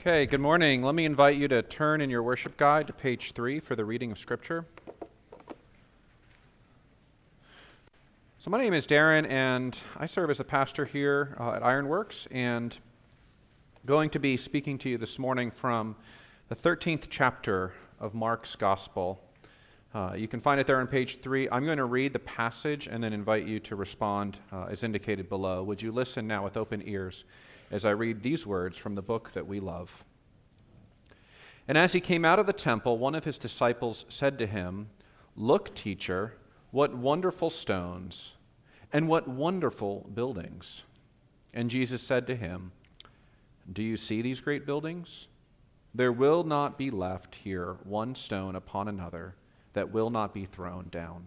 Okay, good morning. Let me invite you to turn in your worship guide to page three for the reading of Scripture. So, my name is Darin, and I serve as a pastor here uh, at Ironworks, and going to be speaking to you this morning from the 13th chapter of Mark's Gospel. Uh, you can find it there on page three. I'm going to read the passage and then invite you to respond uh, as indicated below. Would you listen now with open ears? As I read these words from the book that we love. And as he came out of the temple, one of his disciples said to him, Look, teacher, what wonderful stones, and what wonderful buildings. And Jesus said to him, Do you see these great buildings? There will not be left here one stone upon another that will not be thrown down.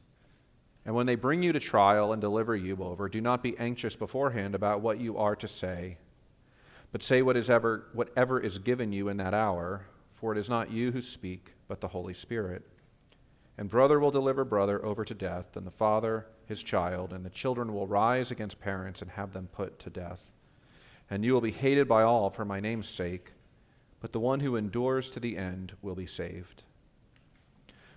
And when they bring you to trial and deliver you over, do not be anxious beforehand about what you are to say, but say what is ever, whatever is given you in that hour, for it is not you who speak, but the Holy Spirit. And brother will deliver brother over to death, and the father his child, and the children will rise against parents and have them put to death. And you will be hated by all for my name's sake but the one who endures to the end will be saved.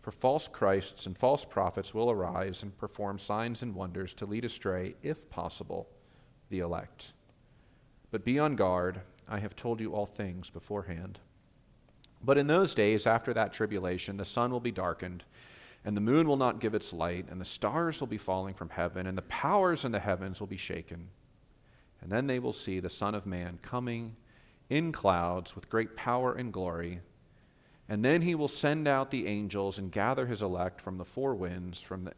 For false Christs and false prophets will arise and perform signs and wonders to lead astray, if possible, the elect. But be on guard. I have told you all things beforehand. But in those days, after that tribulation, the sun will be darkened, and the moon will not give its light, and the stars will be falling from heaven, and the powers in the heavens will be shaken. And then they will see the Son of Man coming in clouds with great power and glory. And then he will send out the angels and gather his elect from the four winds, from the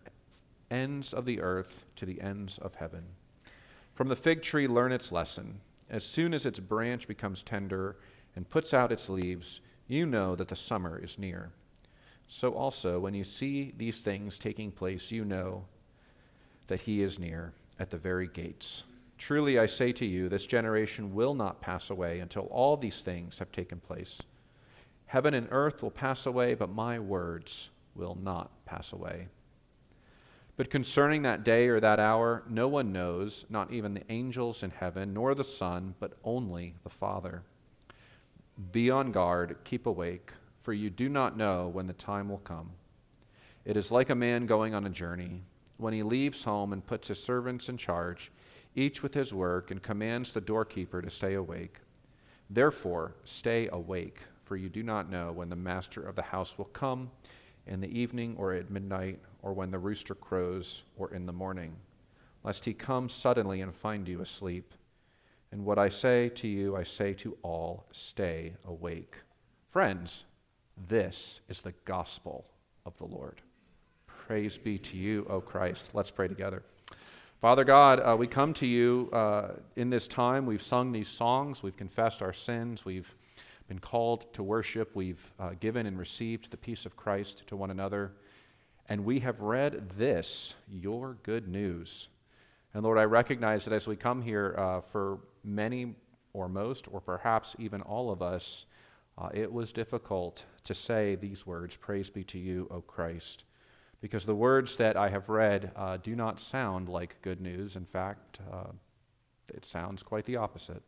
ends of the earth to the ends of heaven. From the fig tree, learn its lesson. As soon as its branch becomes tender and puts out its leaves, you know that the summer is near. So also, when you see these things taking place, you know that he is near at the very gates. Truly, I say to you, this generation will not pass away until all these things have taken place. Heaven and earth will pass away, but my words will not pass away. But concerning that day or that hour, no one knows, not even the angels in heaven, nor the Son, but only the Father. Be on guard, keep awake, for you do not know when the time will come. It is like a man going on a journey, when he leaves home and puts his servants in charge, each with his work, and commands the doorkeeper to stay awake. Therefore, stay awake for you do not know when the master of the house will come, in the evening or at midnight, or when the rooster crows, or in the morning, lest he come suddenly and find you asleep. And what I say to you, I say to all stay awake. Friends, this is the gospel of the Lord. Praise be to you, O Christ. Let's pray together. Father God, uh, we come to you uh, in this time. We've sung these songs, we've confessed our sins, we've been called to worship, we've uh, given and received the peace of Christ to one another, and we have read this, your good news. And Lord, I recognize that as we come here, uh, for many or most, or perhaps even all of us, uh, it was difficult to say these words Praise be to you, O Christ because the words that I have read uh, do not sound like good news. In fact, uh, it sounds quite the opposite.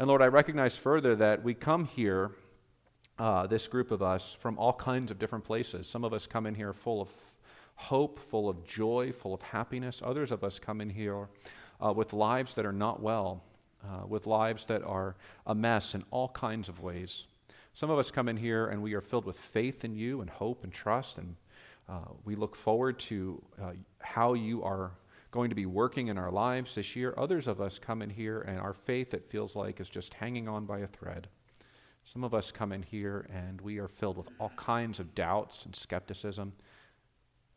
And Lord, I recognize further that we come here, uh, this group of us, from all kinds of different places. Some of us come in here full of hope, full of joy, full of happiness. Others of us come in here uh, with lives that are not well, uh, with lives that are a mess in all kinds of ways. Some of us come in here and we are filled with faith in you and hope and trust and uh, we look forward to uh, how you are going to be working in our lives this year. Others of us come in here and our faith, it feels like, is just hanging on by a thread. Some of us come in here and we are filled with all kinds of doubts and skepticism.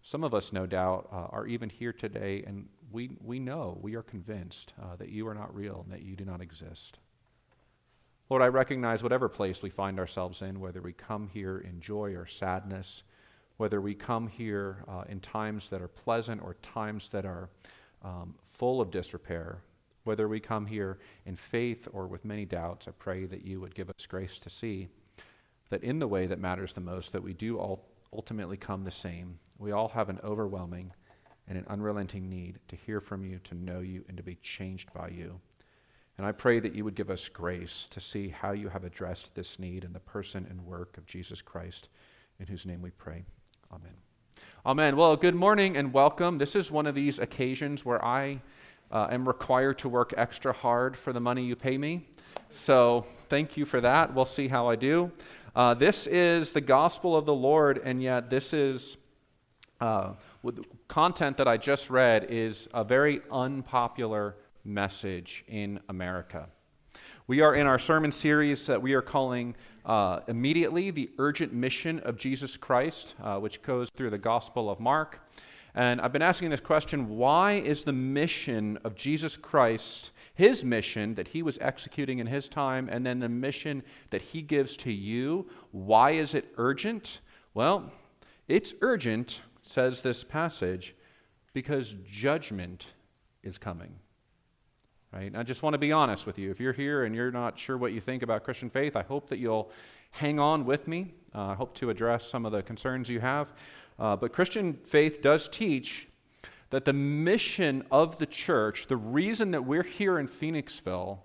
Some of us, no doubt, uh, are even here today and we, we know, we are convinced uh, that you are not real and that you do not exist. Lord, I recognize whatever place we find ourselves in, whether we come here in joy or sadness, whether we come here uh, in times that are pleasant or times that are um, full of disrepair, whether we come here in faith or with many doubts, I pray that you would give us grace to see that in the way that matters the most, that we do all ultimately come the same. We all have an overwhelming and an unrelenting need to hear from you, to know you, and to be changed by you. And I pray that you would give us grace to see how you have addressed this need in the person and work of Jesus Christ, in whose name we pray. Amen. Amen. Well, good morning and welcome. This is one of these occasions where I uh, am required to work extra hard for the money you pay me. So thank you for that. We'll see how I do. Uh, this is the gospel of the Lord, and yet this is. Uh, content that I just read is a very unpopular message in America. We are in our sermon series that we are calling uh, Immediately the Urgent Mission of Jesus Christ, uh, which goes through the Gospel of Mark. And I've been asking this question why is the mission of Jesus Christ, his mission that he was executing in his time, and then the mission that he gives to you, why is it urgent? Well, it's urgent, says this passage, because judgment is coming right? And I just want to be honest with you. If you're here and you're not sure what you think about Christian faith, I hope that you'll hang on with me. Uh, I hope to address some of the concerns you have. Uh, but Christian faith does teach that the mission of the church, the reason that we're here in Phoenixville,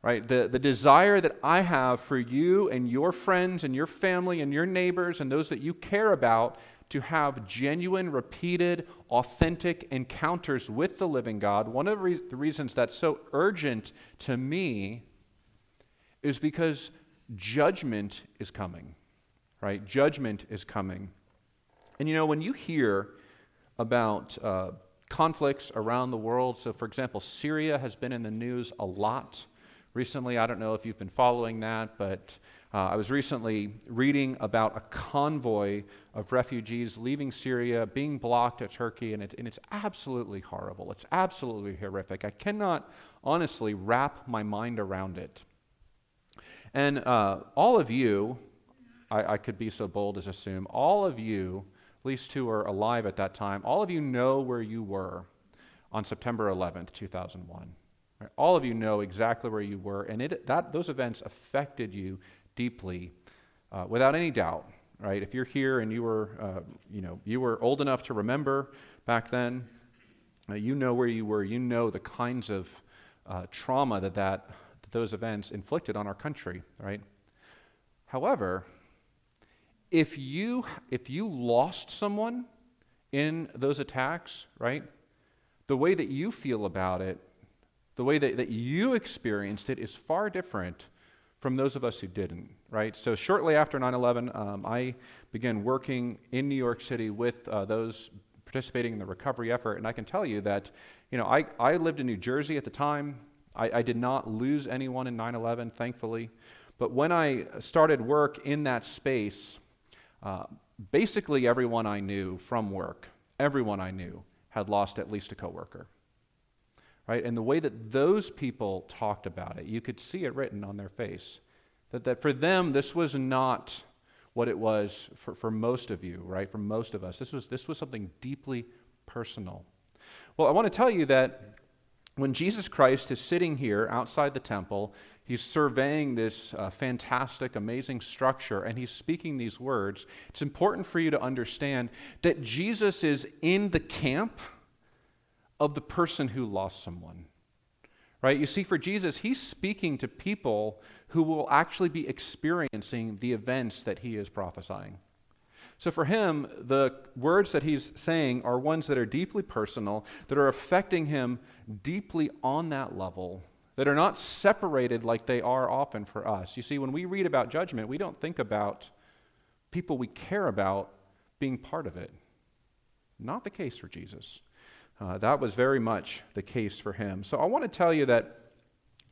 right, the, the desire that I have for you and your friends and your family and your neighbors and those that you care about to have genuine, repeated, authentic encounters with the living God, one of the reasons that's so urgent to me is because judgment is coming, right? Judgment is coming. And you know, when you hear about uh, conflicts around the world, so for example, Syria has been in the news a lot recently. I don't know if you've been following that, but uh, I was recently reading about a convoy of refugees leaving Syria, being blocked at Turkey, and, it, and it's absolutely horrible. It's absolutely horrific. I cannot honestly wrap my mind around it. And uh, all of you, I, I could be so bold as assume, all of you, at least who are alive at that time, all of you know where you were on September 11th, 2001. All of you know exactly where you were, and it, that, those events affected you deeply, uh, without any doubt. Right? If you're here and you were, uh, you know, you were old enough to remember back then, uh, you know where you were. You know the kinds of uh, trauma that, that that those events inflicted on our country. Right? However, if you if you lost someone in those attacks, right? The way that you feel about it, the way that, that you experienced it is far different from those of us who didn't, right? So, shortly after 9 11, um, I began working in New York City with uh, those participating in the recovery effort. And I can tell you that, you know, I, I lived in New Jersey at the time. I, I did not lose anyone in 9 11, thankfully. But when I started work in that space, uh, basically everyone I knew from work, everyone I knew, had lost at least a coworker. Right? And the way that those people talked about it, you could see it written on their face. That, that for them, this was not what it was for, for most of you, right? For most of us. This was, this was something deeply personal. Well, I want to tell you that when Jesus Christ is sitting here outside the temple, he's surveying this uh, fantastic, amazing structure, and he's speaking these words. It's important for you to understand that Jesus is in the camp of the person who lost someone. Right? You see, for Jesus, he's speaking to people who will actually be experiencing the events that he is prophesying. So for him, the words that he's saying are ones that are deeply personal, that are affecting him deeply on that level, that are not separated like they are often for us. You see, when we read about judgment, we don't think about people we care about being part of it. Not the case for Jesus. Uh, that was very much the case for him. So I want to tell you that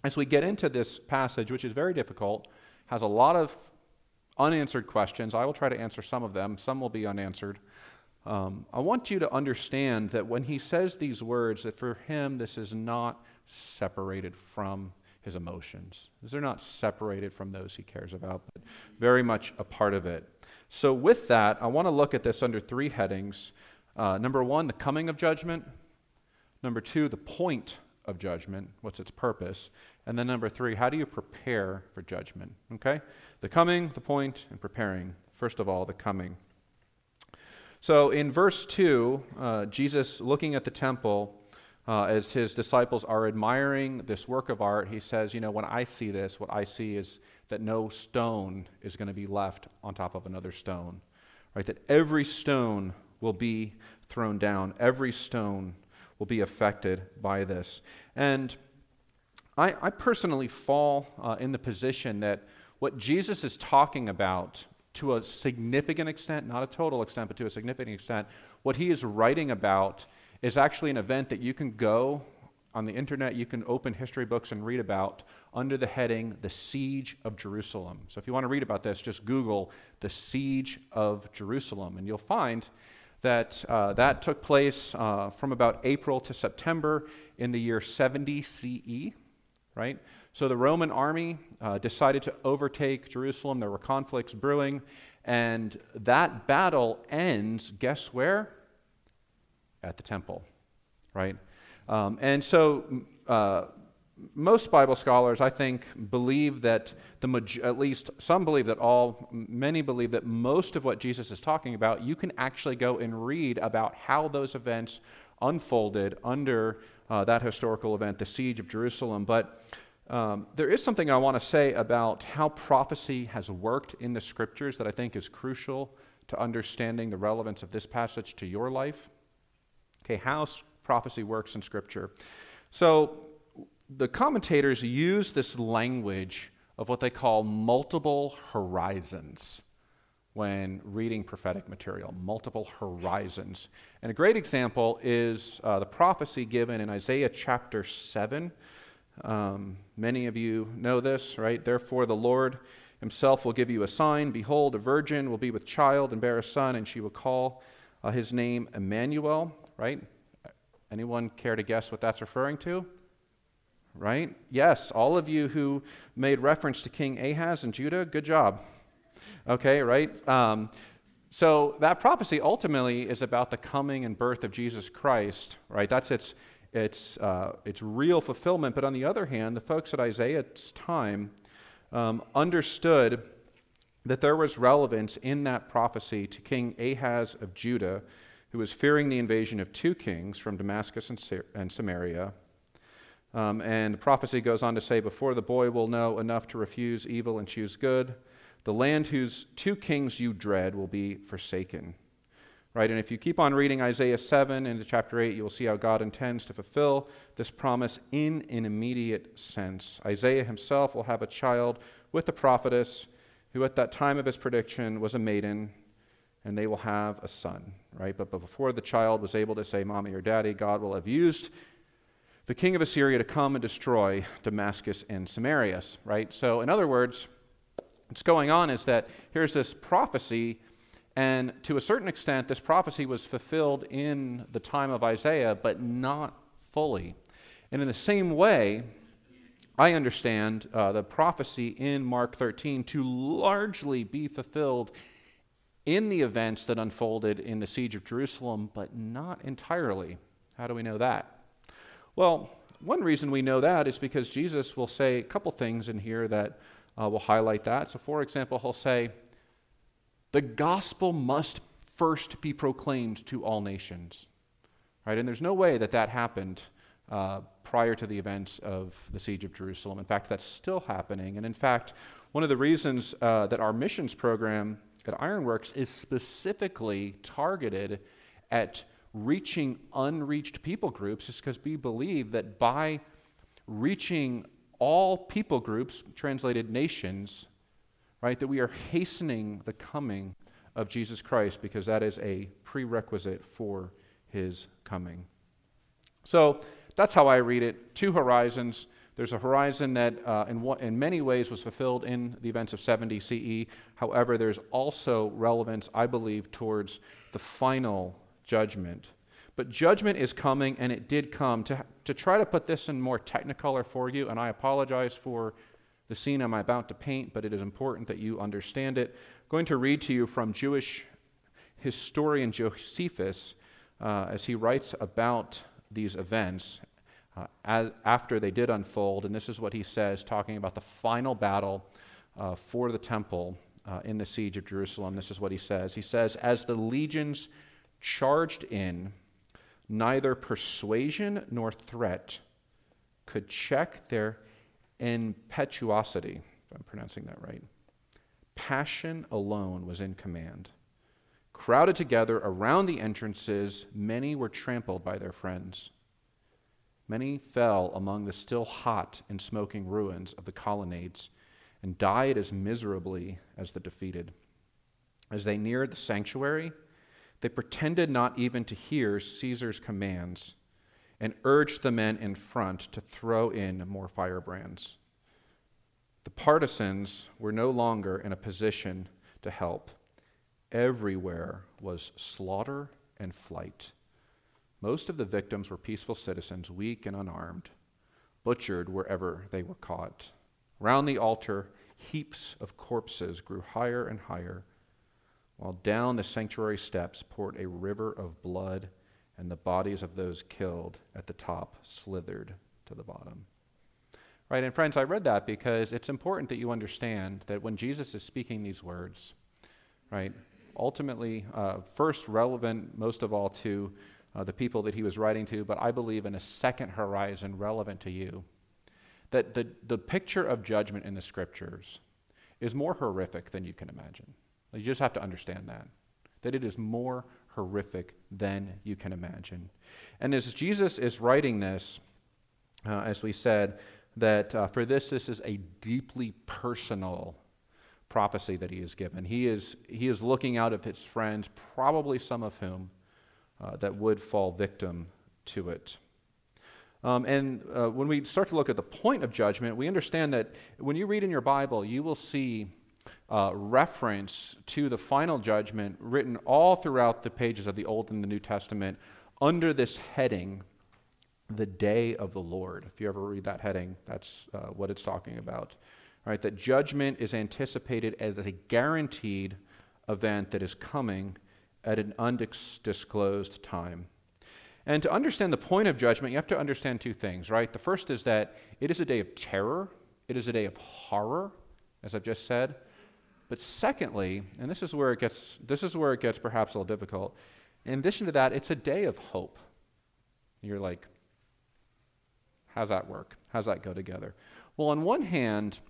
as we get into this passage, which is very difficult, has a lot of unanswered questions. I will try to answer some of them, some will be unanswered. Um, I want you to understand that when he says these words, that for him this is not separated from his emotions. They're not separated from those he cares about, but very much a part of it. So, with that, I want to look at this under three headings. Uh, number one, the coming of judgment. Number two, the point of judgment. What's its purpose? And then number three, how do you prepare for judgment? Okay? The coming, the point, and preparing. First of all, the coming. So in verse 2, uh, Jesus looking at the temple uh, as his disciples are admiring this work of art, he says, You know, when I see this, what I see is that no stone is going to be left on top of another stone. Right? That every stone will be thrown down, every stone will be affected by this. And I, I personally fall uh, in the position that what Jesus is talking about to a significant extent, not a total extent, but to a significant extent, what he is writing about is actually an event that you can go on the internet, you can open history books and read about under the heading The Siege of Jerusalem. So if you want to read about this, just Google The Siege of Jerusalem, and you'll find that uh, that took place uh, from about April to September in the year 70 CE right? So the Roman army uh, decided to overtake Jerusalem. There were conflicts brewing. And that battle ends, guess where? At the temple, right? Um, and so uh, most Bible scholars, I think, believe that the at least some believe that all, many believe that most of what Jesus is talking about, you can actually go and read about how those events unfolded under uh, that historical event, the siege of Jerusalem. But um, there is something I want to say about how prophecy has worked in the scriptures that I think is crucial to understanding the relevance of this passage to your life. Okay, how prophecy works in scripture. So, the commentators use this language of what they call multiple horizons when reading prophetic material, multiple horizons. And a great example is uh, the prophecy given in Isaiah chapter 7. Um, many of you know this, right? Therefore, the Lord himself will give you a sign. Behold, a virgin will be with child and bear a son, and she will call uh, his name Emmanuel, right? Anyone care to guess what that's referring to? Right? Yes, all of you who made reference to King Ahaz and Judah, good job. Okay, right? Um, so that prophecy ultimately is about the coming and birth of Jesus Christ, right? That's its, its, uh, its real fulfillment. But on the other hand, the folks at Isaiah's time um, understood that there was relevance in that prophecy to King Ahaz of Judah, who was fearing the invasion of two kings from Damascus and, and Samaria. Um, and the prophecy goes on to say, Before the boy will know enough to refuse evil and choose good, the land whose two kings you dread will be forsaken. Right? And if you keep on reading Isaiah 7 into chapter 8, you will see how God intends to fulfill this promise in an immediate sense. Isaiah himself will have a child with the prophetess, who at that time of his prediction was a maiden, and they will have a son. Right? But before the child was able to say, Mommy or Daddy, God will have used the king of Assyria to come and destroy Damascus and Samaria. Right? So, in other words, what's going on is that here's this prophecy, And to a certain extent, this prophecy was fulfilled in the time of Isaiah, but not fully. And in the same way, I understand uh, the prophecy in Mark 13 to largely be fulfilled in the events that unfolded in the siege of Jerusalem, but not entirely. How do we know that? Well, one reason we know that is because Jesus will say a couple things in here that uh, will highlight that. So, for example, he'll say, The gospel must first be proclaimed to all nations. Right? And there's no way that that happened uh, prior to the events of the siege of Jerusalem. In fact, that's still happening. And in fact, one of the reasons uh, that our missions program at Ironworks is specifically targeted at reaching unreached people groups is because we believe that by reaching all people groups, translated nations, right, that we are hastening the coming of Jesus Christ because that is a prerequisite for his coming. So that's how I read it. Two horizons. There's a horizon that, uh, in, in many ways, was fulfilled in the events of 70 CE. However, there's also relevance, I believe, towards the final judgment. But judgment is coming, and it did come. To, to try to put this in more technicolor for you, and I apologize for the scene I'm about to paint, but it is important that you understand it. I'm going to read to you from Jewish historian Josephus uh, as he writes about these events uh, as, after they did unfold. And this is what he says, talking about the final battle uh, for the temple uh, in the siege of Jerusalem. This is what he says. He says, As the legions charged in, neither persuasion nor threat could check their impetuosity, if I'm pronouncing that right. Passion alone was in command. Crowded together around the entrances, many were trampled by their friends. Many fell among the still hot and smoking ruins of the colonnades and died as miserably as the defeated. As they neared the sanctuary, they pretended not even to hear Caesar's commands and urged the men in front to throw in more firebrands. The partisans were no longer in a position to help. Everywhere was slaughter and flight. Most of the victims were peaceful citizens, weak and unarmed, butchered wherever they were caught. Round the altar, heaps of corpses grew higher and higher, while down the sanctuary steps poured a river of blood, and the bodies of those killed at the top slithered to the bottom. Right, and friends, I read that because it's important that you understand that when Jesus is speaking these words, right, ultimately, uh, first relevant most of all to uh, the people that he was writing to, but I believe in a second horizon relevant to you. That the, the picture of judgment in the scriptures is more horrific than you can imagine. You just have to understand that. That it is more horrific than you can imagine. And as Jesus is writing this, uh, as we said, that uh, for this, this is a deeply personal prophecy that he is given. He is, he is looking out of his friends, probably some of whom uh, that would fall victim to it. Um, and uh, when we start to look at the point of judgment, we understand that when you read in your Bible, you will see uh, reference to the final judgment written all throughout the pages of the Old and the New Testament under this heading, the day of the Lord. If you ever read that heading, that's uh, what it's talking about. Right? That judgment is anticipated as a guaranteed event that is coming at an undisclosed time. And to understand the point of judgment, you have to understand two things, right? The first is that it is a day of terror, it is a day of horror, as I've just said. But secondly, and this is where it gets this is where it gets perhaps a little difficult. In addition to that, it's a day of hope. You're like, how's that work? How's that go together? Well, on one hand,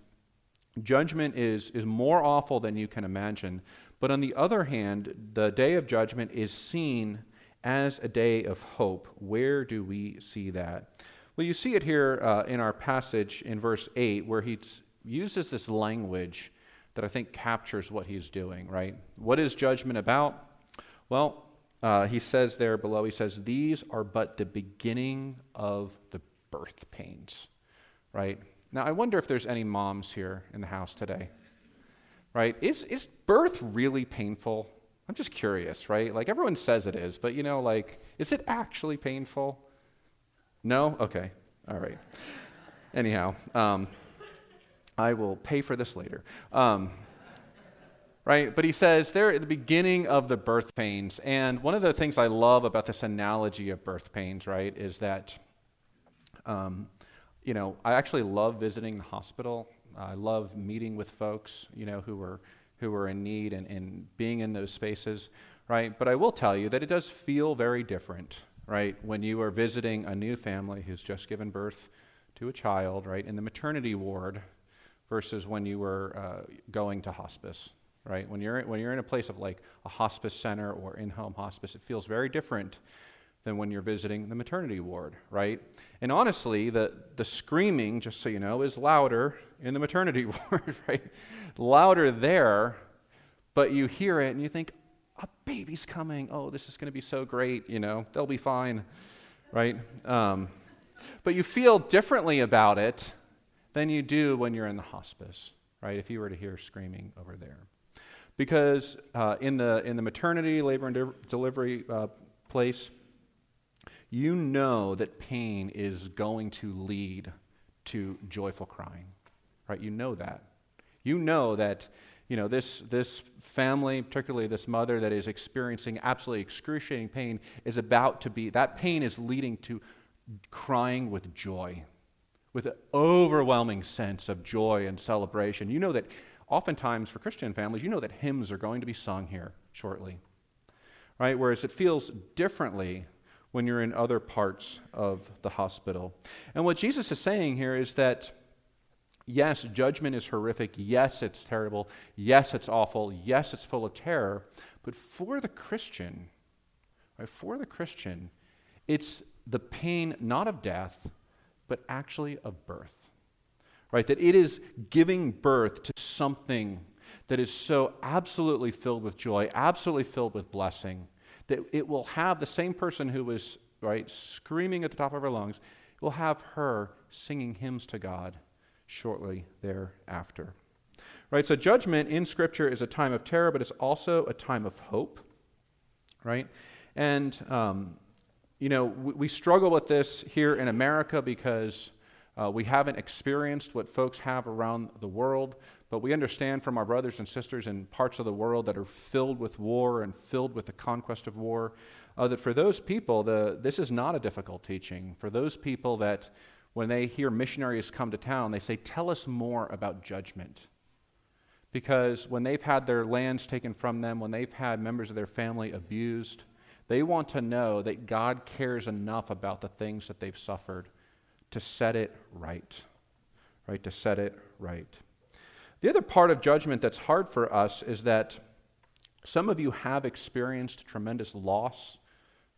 judgment is, is more awful than you can imagine, but on the other hand, the day of judgment is seen as a day of hope. Where do we see that? Well, you see it here uh, in our passage in verse 8, where he uses this language that I think captures what he's doing, right? What is judgment about? Well, uh, he says there below, he says, These are but the beginning of the birth pains, right? Now, I wonder if there's any moms here in the house today right? Is, is birth really painful? I'm just curious, right? Like everyone says it is, but you know, like, is it actually painful? No? Okay. All right. Anyhow, um, I will pay for this later. Um, right? But he says they're at the beginning of the birth pains. And one of the things I love about this analogy of birth pains, right, is that, um, you know, I actually love visiting the hospital. I love meeting with folks, you know, who are who are in need and, and being in those spaces, right? But I will tell you that it does feel very different, right, when you are visiting a new family who's just given birth to a child, right, in the maternity ward versus when you were uh, going to hospice, right? When you're, when you're in a place of like a hospice center or in home hospice, it feels very different than when you're visiting the maternity ward, right? And honestly, the, the screaming, just so you know, is louder in the maternity ward, right? Louder there, but you hear it and you think, a baby's coming. Oh, this is going to be so great, you know, they'll be fine, right? Um, but you feel differently about it than you do when you're in the hospice, right? If you were to hear screaming over there. Because uh, in, the, in the maternity, labor, and de- delivery uh, place, you know that pain is going to lead to joyful crying, right? You know that. You know that, you know, this, this family, particularly this mother that is experiencing absolutely excruciating pain, is about to be, that pain is leading to crying with joy, with an overwhelming sense of joy and celebration. You know that oftentimes for Christian families, you know that hymns are going to be sung here shortly, right? Whereas it feels differently when you're in other parts of the hospital. And what Jesus is saying here is that yes, judgment is horrific. Yes, it's terrible. Yes, it's awful. Yes, it's full of terror. But for the Christian, right, for the Christian, it's the pain not of death, but actually of birth. Right? That it is giving birth to something that is so absolutely filled with joy, absolutely filled with blessing, that it will have the same person who was right screaming at the top of her lungs will have her singing hymns to god shortly thereafter right so judgment in scripture is a time of terror but it's also a time of hope right and um, you know we, we, struggle with this here in america because uh, we haven't experienced what folks have around the world but we understand from our brothers and sisters in parts of the world that are filled with war and filled with the conquest of war uh, that for those people, the, this is not a difficult teaching. For those people that when they hear missionaries come to town, they say, Tell us more about judgment. Because when they've had their lands taken from them, when they've had members of their family abused, they want to know that God cares enough about the things that they've suffered to set it right. Right? To set it right. The other part of judgment that's hard for us is that some of you have experienced tremendous loss,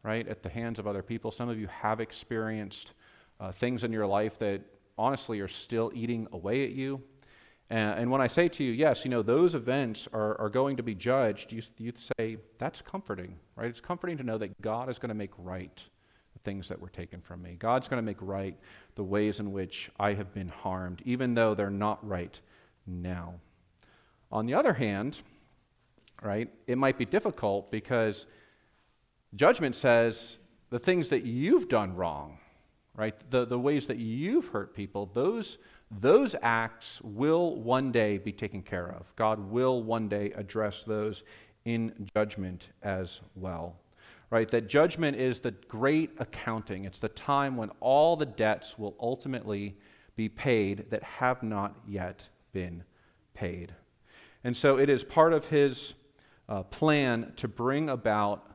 right, at the hands of other people. Some of you have experienced uh, things in your life that honestly are still eating away at you. And, when I say to you, yes, you know, those events are, are going to be judged, you, you say, that's comforting, right? It's comforting to know that God is going to make right the things that were taken from me. God's going to make right the ways in which I have been harmed, even though they're not right now. On the other hand, right, it might be difficult because judgment says the things that you've done wrong, right, the, the ways that you've hurt people, those, those acts will one day be taken care of. God will one day address those in judgment as well. Right? That judgment is the great accounting. It's the time when all the debts will ultimately be paid that have not yet been paid. And so it is part of his uh, plan to bring about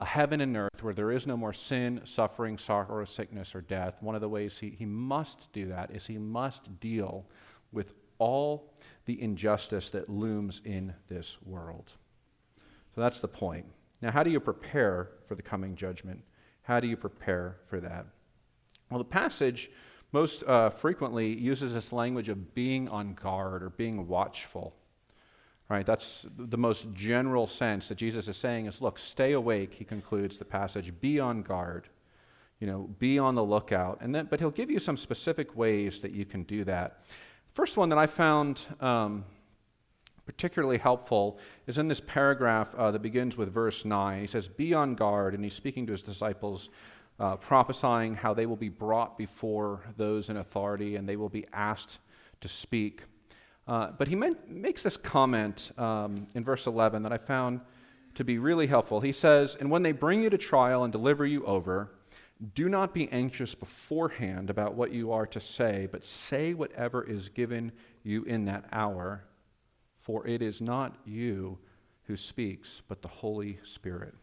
a heaven and earth where there is no more sin, suffering, sorrow, sickness, or death. One of the ways he, he must do that is he must deal with all the injustice that looms in this world. So that's the point. Now, how do you prepare for the coming judgment? How do you prepare for that? Well, the passage most uh, frequently uses this language of being on guard or being watchful. Right? That's the most general sense that Jesus is saying is look, stay awake, he concludes the passage, be on guard. You know, be on the lookout. And then, but he'll give you some specific ways that you can do that. First one that I found um, particularly helpful is in this paragraph uh, that begins with verse 9. He says, Be on guard, and he's speaking to his disciples, uh, prophesying how they will be brought before those in authority and they will be asked to speak. Uh, but he meant, makes this comment um, in verse 11 that I found to be really helpful. He says, And when they bring you to trial and deliver you over, do not be anxious beforehand about what you are to say, but say whatever is given you in that hour, for it is not you who speaks, but the Holy Spirit.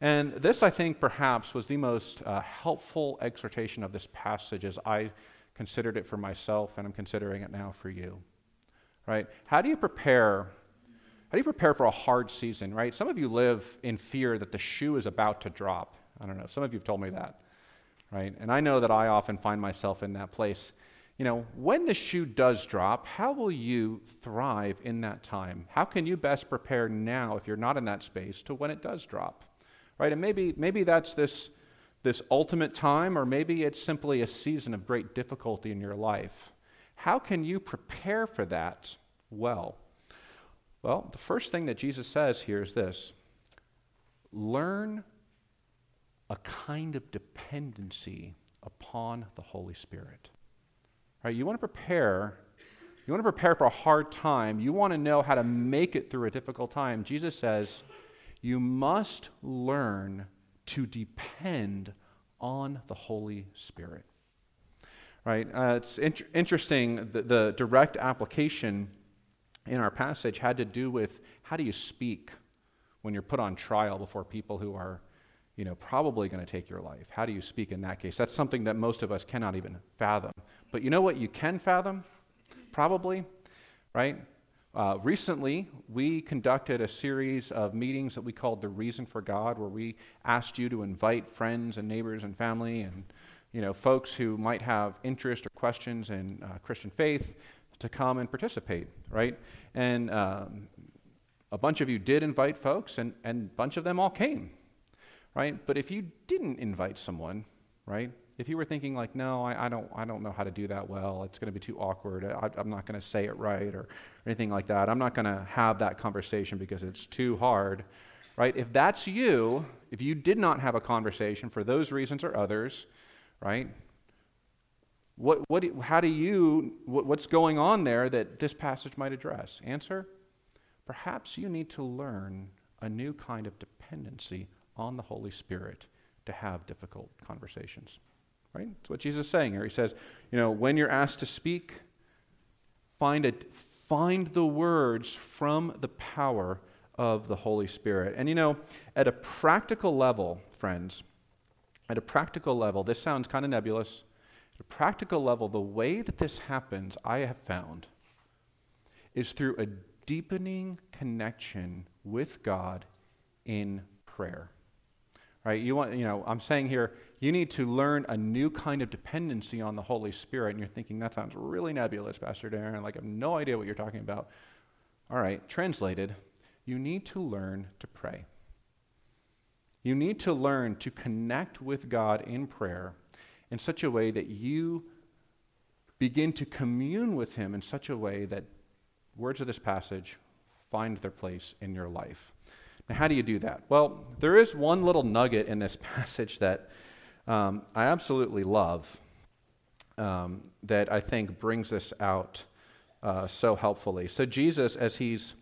And this, I think, perhaps was the most uh, helpful exhortation of this passage as I considered it for myself, and I'm considering it now for you. Right? How do you prepare? How do you prepare for a hard season, right? Some of you live in fear that the shoe is about to drop. I don't know. Some of you have told me that, right? And I know that I often find myself in that place. You know, when the shoe does drop, how will you thrive in that time? How can you best prepare now if you're not in that space to when it does drop? Right? And maybe maybe that's this this ultimate time or maybe it's simply a season of great difficulty in your life. How can you prepare for that well? Well, the first thing that Jesus says here is this learn a kind of dependency upon the Holy Spirit. Right? You want to prepare. You want to prepare for a hard time. You want to know how to make it through a difficult time. Jesus says, you must learn to depend on the Holy Spirit. Right? Uh, it's in- interesting, the, the direct application in our passage had to do with how do you speak when you're put on trial before people who are you know, probably going to take your life. How do you speak in that case? That's something that most of us cannot even fathom. But you know what you can fathom? Probably, right? Uh, recently, we conducted a series of meetings that we called The Reason for God, where we asked you to invite friends and neighbors and family and you know, folks who might have interest or questions in uh, Christian faith to come and participate, right? And um, a bunch of you did invite folks, and, a bunch of them all came, right? But if you didn't invite someone, right? If you were thinking like, no, I, I don't, I don't know how to do that well. It's going to be too awkward. I, am not going to say it right or, or anything like that. I'm not going to have that conversation because it's too hard, right? If that's you, if you did not have a conversation for those reasons or others, right? What, what, how do you, what, what's going on there that this passage might address? Answer: Perhaps you need to learn a new kind of dependency on the Holy Spirit to have difficult conversations. Right? That's what Jesus is saying here. He says, you know, when you're asked to speak, find, a, find the words from the power of the Holy Spirit. And you know, at a practical level, friends, at a practical level, this sounds kind of nebulous. At a practical level, the way that this happens, I have found, is through a deepening connection with God in prayer. Right? You want, you know, I'm saying here, you need to learn a new kind of dependency on the Holy Spirit. And you're thinking, that sounds really nebulous, Pastor Darin. Like, I have no idea what you're talking about. All right, translated, you need to learn to pray. You need to learn to connect with God in prayer in such a way that you begin to commune with Him in such a way that words of this passage find their place in your life. Now, how do you do that? Well, there is one little nugget in this passage that um, I absolutely love um, that I think brings this out uh, so helpfully. So, Jesus, as he's,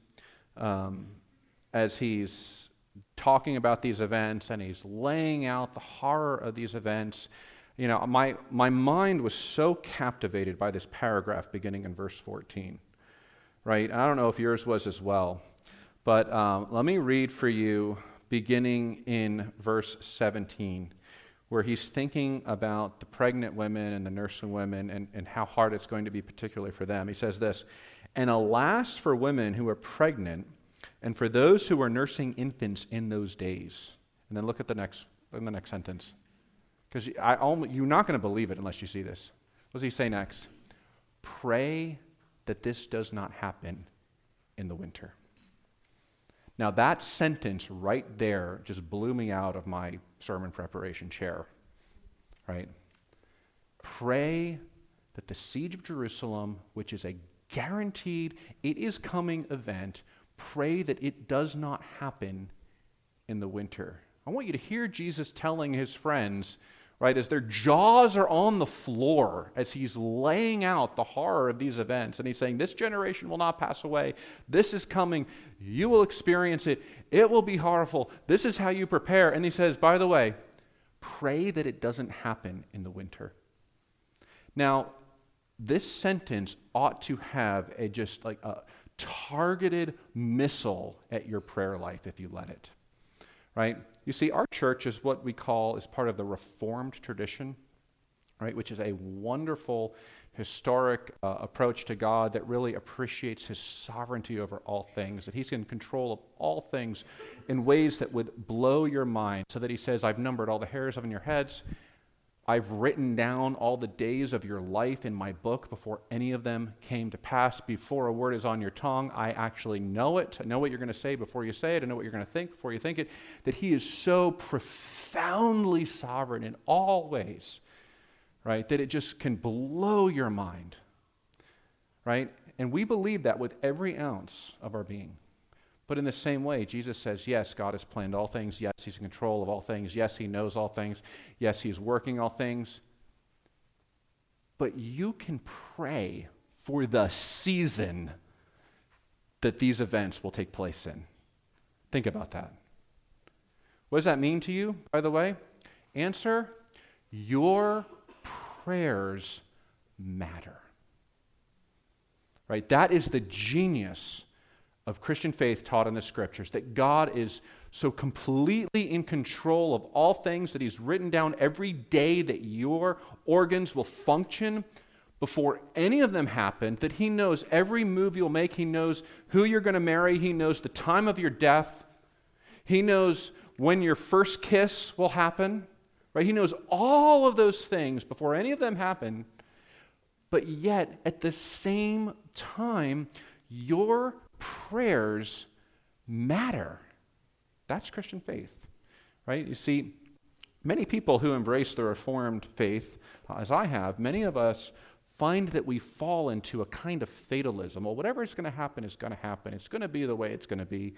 um, as he's talking about these events and he's laying out the horror of these events, you know, my, my mind was so captivated by this paragraph beginning in verse 14, right? I don't know if yours was as well. But um, let me read for you beginning in verse 17, where he's thinking about the pregnant women and the nursing women and, and how hard it's going to be, particularly for them. He says this And alas for women who are pregnant and for those who were nursing infants in those days. And then look at the next, in the next sentence. Because you're not going to believe it unless you see this. What does he say next? Pray that this does not happen in the winter. Now, that sentence right there just blew me out of my sermon preparation chair, right? Pray that the siege of Jerusalem, which is a guaranteed, it is coming event. Pray that it does not happen in the winter. I want you to hear Jesus telling his friends, right, as their jaws are on the floor, as he's laying out the horror of these events. And he's saying, This generation will not pass away. This is coming. You will experience it. It will be horrible. This is how you prepare. And he says, By the way, pray that it doesn't happen in the winter. Now, this sentence ought to have a just like a targeted missile at your prayer life if you let it. Right? You see, our church is what we call is part of the Reformed tradition, right? Which is a wonderful historic uh, approach to God that really appreciates his sovereignty over all things, that he's in control of all things in ways that would blow your mind, so that he says, I've numbered all the hairs of your heads, I've written down all the days of your life in my book before any of them came to pass. Before a word is on your tongue, I actually know it. I know what you're going to say before you say it. I know what you're going to think before you think it. That He is so profoundly sovereign in all ways, right? That it just can blow your mind, right? And we believe that with every ounce of our being. But in the same way, Jesus says, yes, God has planned all things. Yes, He's in control of all things. Yes, He knows all things. Yes, He's working all things. But you can pray for the season that these events will take place in. Think about that. What does that mean to you, by the way? Answer Your prayers matter. Right? That is the genius of Christian faith taught in the scriptures that God is so completely in control of all things that He's written down every day that your organs will function before any of them happen, that He knows every move you'll make, He knows who you're going to marry, He knows the time of your death, He knows when your first kiss will happen, right? He knows all of those things before any of them happen. But yet, at the same time, your prayers matter. That's Christian faith, right? You see, many people who embrace the Reformed faith, as I have, many of us find that we fall into a kind of fatalism. Well, whatever is going to happen is going to happen. It's going to be the way it's going to be.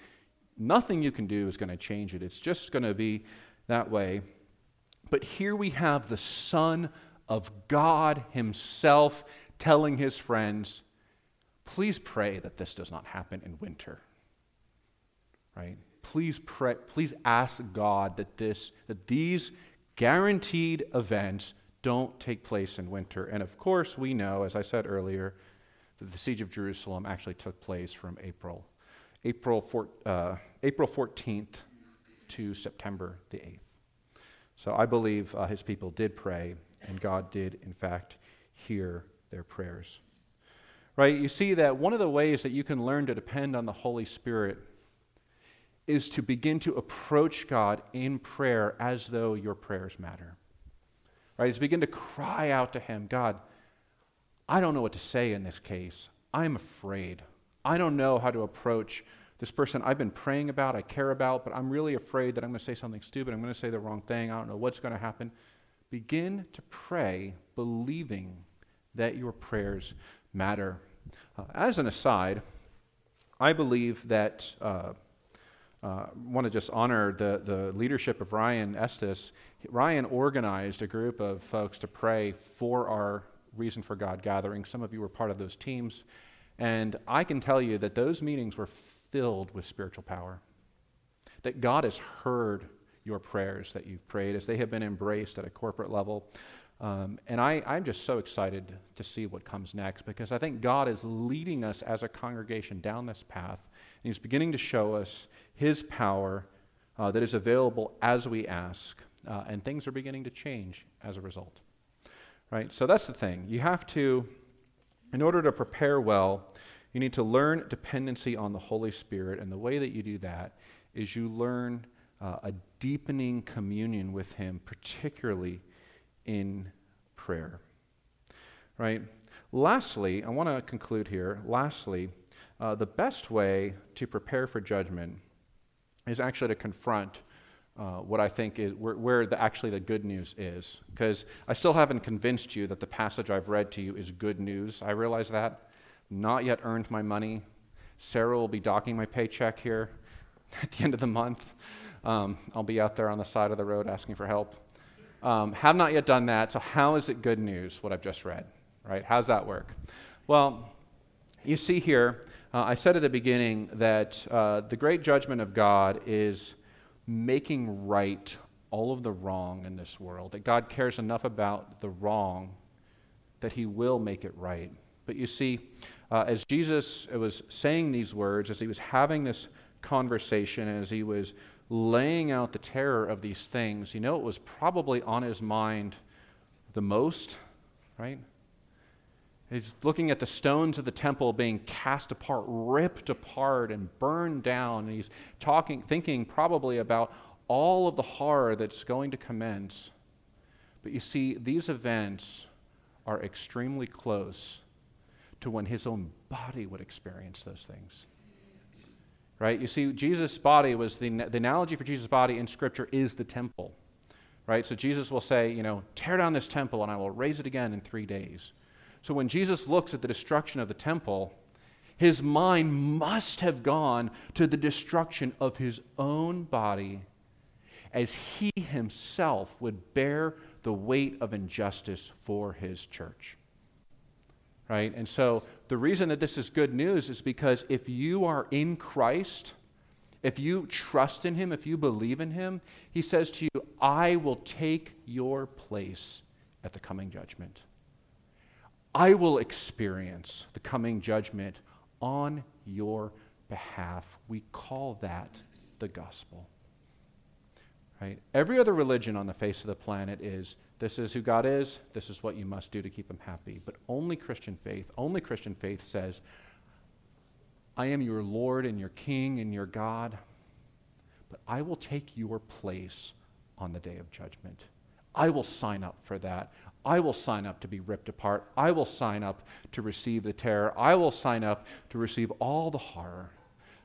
Nothing you can do is going to change it. It's just going to be that way. But here we have the Son of God Himself telling His friends, Please pray that this does not happen in winter. Right? Please pray, please ask God that this that these guaranteed events don't take place in winter. And of course, we know, as I said earlier, that the siege of Jerusalem actually took place from April, April, four, uh, April 14th to September the 8th. So I believe uh, his people did pray, and God did, in fact, hear their prayers. Right? You see that one of the ways that you can learn to depend on the Holy Spirit is to begin to approach God in prayer as though your prayers matter. Right? Is begin to cry out to Him God, I don't know what to say in this case. I'm afraid. I don't know how to approach this person I've been praying about, I care about, but I'm really afraid that I'm going to say something stupid. I'm going to say the wrong thing. I don't know what's going to happen. Begin to pray, believing that your prayers matter. Uh, as an aside, I believe that uh, uh, want to just honor the, the leadership of Ryan Estes. Ryan organized a group of folks to pray for our Reason for God gathering. Some of you were part of those teams. And I can tell you that those meetings were filled with spiritual power. That God has heard your prayers that you've prayed as they have been embraced at a corporate level. Um, and I, I'm just so excited to see what comes next because I think God is leading us as a congregation down this path. And He's beginning to show us His power uh, that is available as we ask. Uh, and things are beginning to change as a result. Right? So that's the thing. You have to, in order to prepare well, you need to learn dependency on the Holy Spirit. And the way that you do that is you learn uh, a deepening communion with Him, particularly in prayer. Right? Lastly, I want to conclude here. Lastly, uh, the best way to prepare for judgment is actually to confront uh, what I think is where, where the, actually the good news is. Because I still haven't convinced you that the passage I've read to you is good news. I realize that. not yet earned my money. Sarah will be docking my paycheck here at the end of the month. Um, I'll be out there on the side of the road asking for help. Um, have not yet done that, so how is it good news, what I've just read? Right? How's that work? Well, you see here, uh, I said at the beginning that uh, the great judgment of God is making right all of the wrong in this world, that God cares enough about the wrong that he will make it right. But you see, uh, as Jesus was saying these words, as he was having this conversation, as he was laying out the terror of these things, you know it was probably on his mind the most, right? He's looking at the stones of the temple being cast apart, ripped apart, and burned down. And he's talking, thinking probably about all of the horror that's going to commence. But you see, these events are extremely close to when his own body would experience those things. Right? You see, Jesus' body was the, the analogy for Jesus' body in Scripture is the temple. Right? So Jesus will say, you know, tear down this temple and I will raise it again in three days. So when Jesus looks at the destruction of the temple, his mind must have gone to the destruction of his own body as he himself would bear the weight of injustice for his church. Right? And so the reason that this is good news is because if you are in Christ, if you trust in him, if you believe in him, he says to you, I will take your place at the coming judgment. I will experience the coming judgment on your behalf. We call that the gospel. Right? Every other religion on the face of the planet is this is who God is, this is what you must do to keep him happy. But only Christian faith, only Christian faith says, I am your Lord and your King and your God, but I will take your place on the day of judgment. I will sign up for that. I will sign up to be ripped apart. I will sign up to receive the terror. I will sign up to receive all the horror.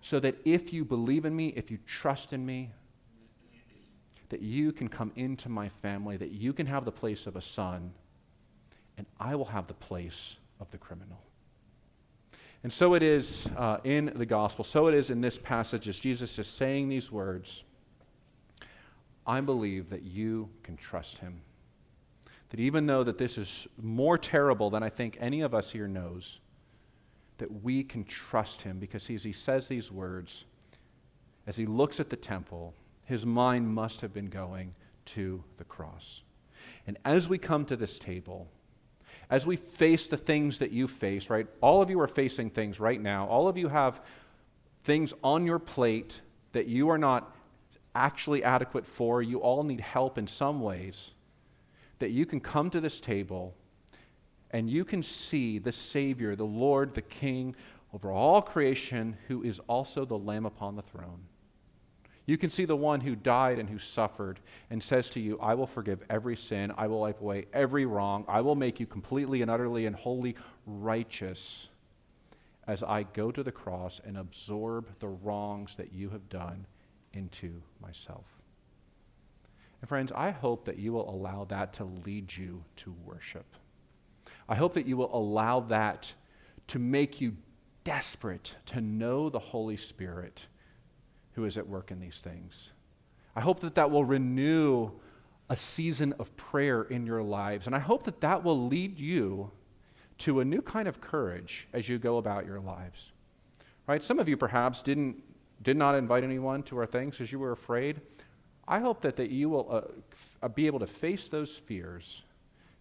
So that if you believe in me, if you trust in me, that you can come into my family, that you can have the place of a son, and I will have the place of the criminal. And so it is uh, in the gospel, so it is in this passage as Jesus is saying these words. I believe that you can trust him that even though that this is more terrible than I think any of us here knows, that we can trust him because as he says these words, as he looks at the temple, his mind must have been going to the cross. And as we come to this table, as we face the things that you face, right? All of you are facing things right now. All of you have things on your plate that you are not actually adequate for. You all need help in some ways that you can come to this table and you can see the Savior, the Lord, the King over all creation, who is also the Lamb upon the throne. You can see the one who died and who suffered and says to you, I will forgive every sin. I will wipe away every wrong. I will make you completely and utterly and wholly righteous as I go to the cross and absorb the wrongs that you have done into myself. And friends, I hope that you will allow that to lead you to worship. I hope that you will allow that to make you desperate to know the Holy Spirit who is at work in these things. I hope that that will renew a season of prayer in your lives. And I hope that that will lead you to a new kind of courage as you go about your lives. Right? Some of you perhaps didn't did not invite anyone to our things because you were afraid. I hope that, that you will uh, f- uh, be able to face those fears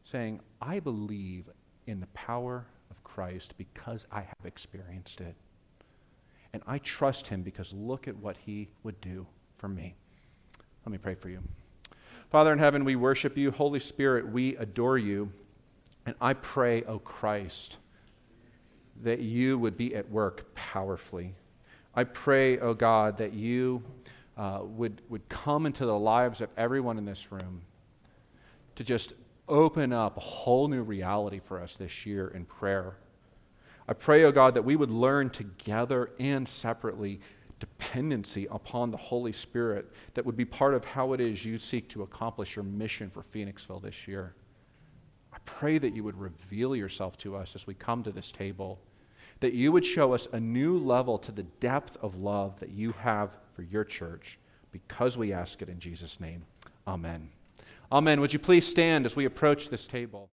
saying, I believe in the power of Christ because I have experienced it. And I trust him because look at what he would do for me. Let me pray for you. Father in heaven, we worship you. Holy Spirit, we adore you. And I pray, O oh Christ, that you would be at work powerfully. I pray, O oh God, that you uh, would, would come into the lives of everyone in this room to just open up a whole new reality for us this year in prayer. I pray, oh God, that we would learn together and separately dependency upon the Holy Spirit that would be part of how it is you seek to accomplish your mission for Phoenixville this year. I pray that you would reveal yourself to us as we come to this table that you would show us a new level to the depth of love that you have for your church because we ask it in Jesus' name. Amen. Amen. Would you please stand as we approach this table?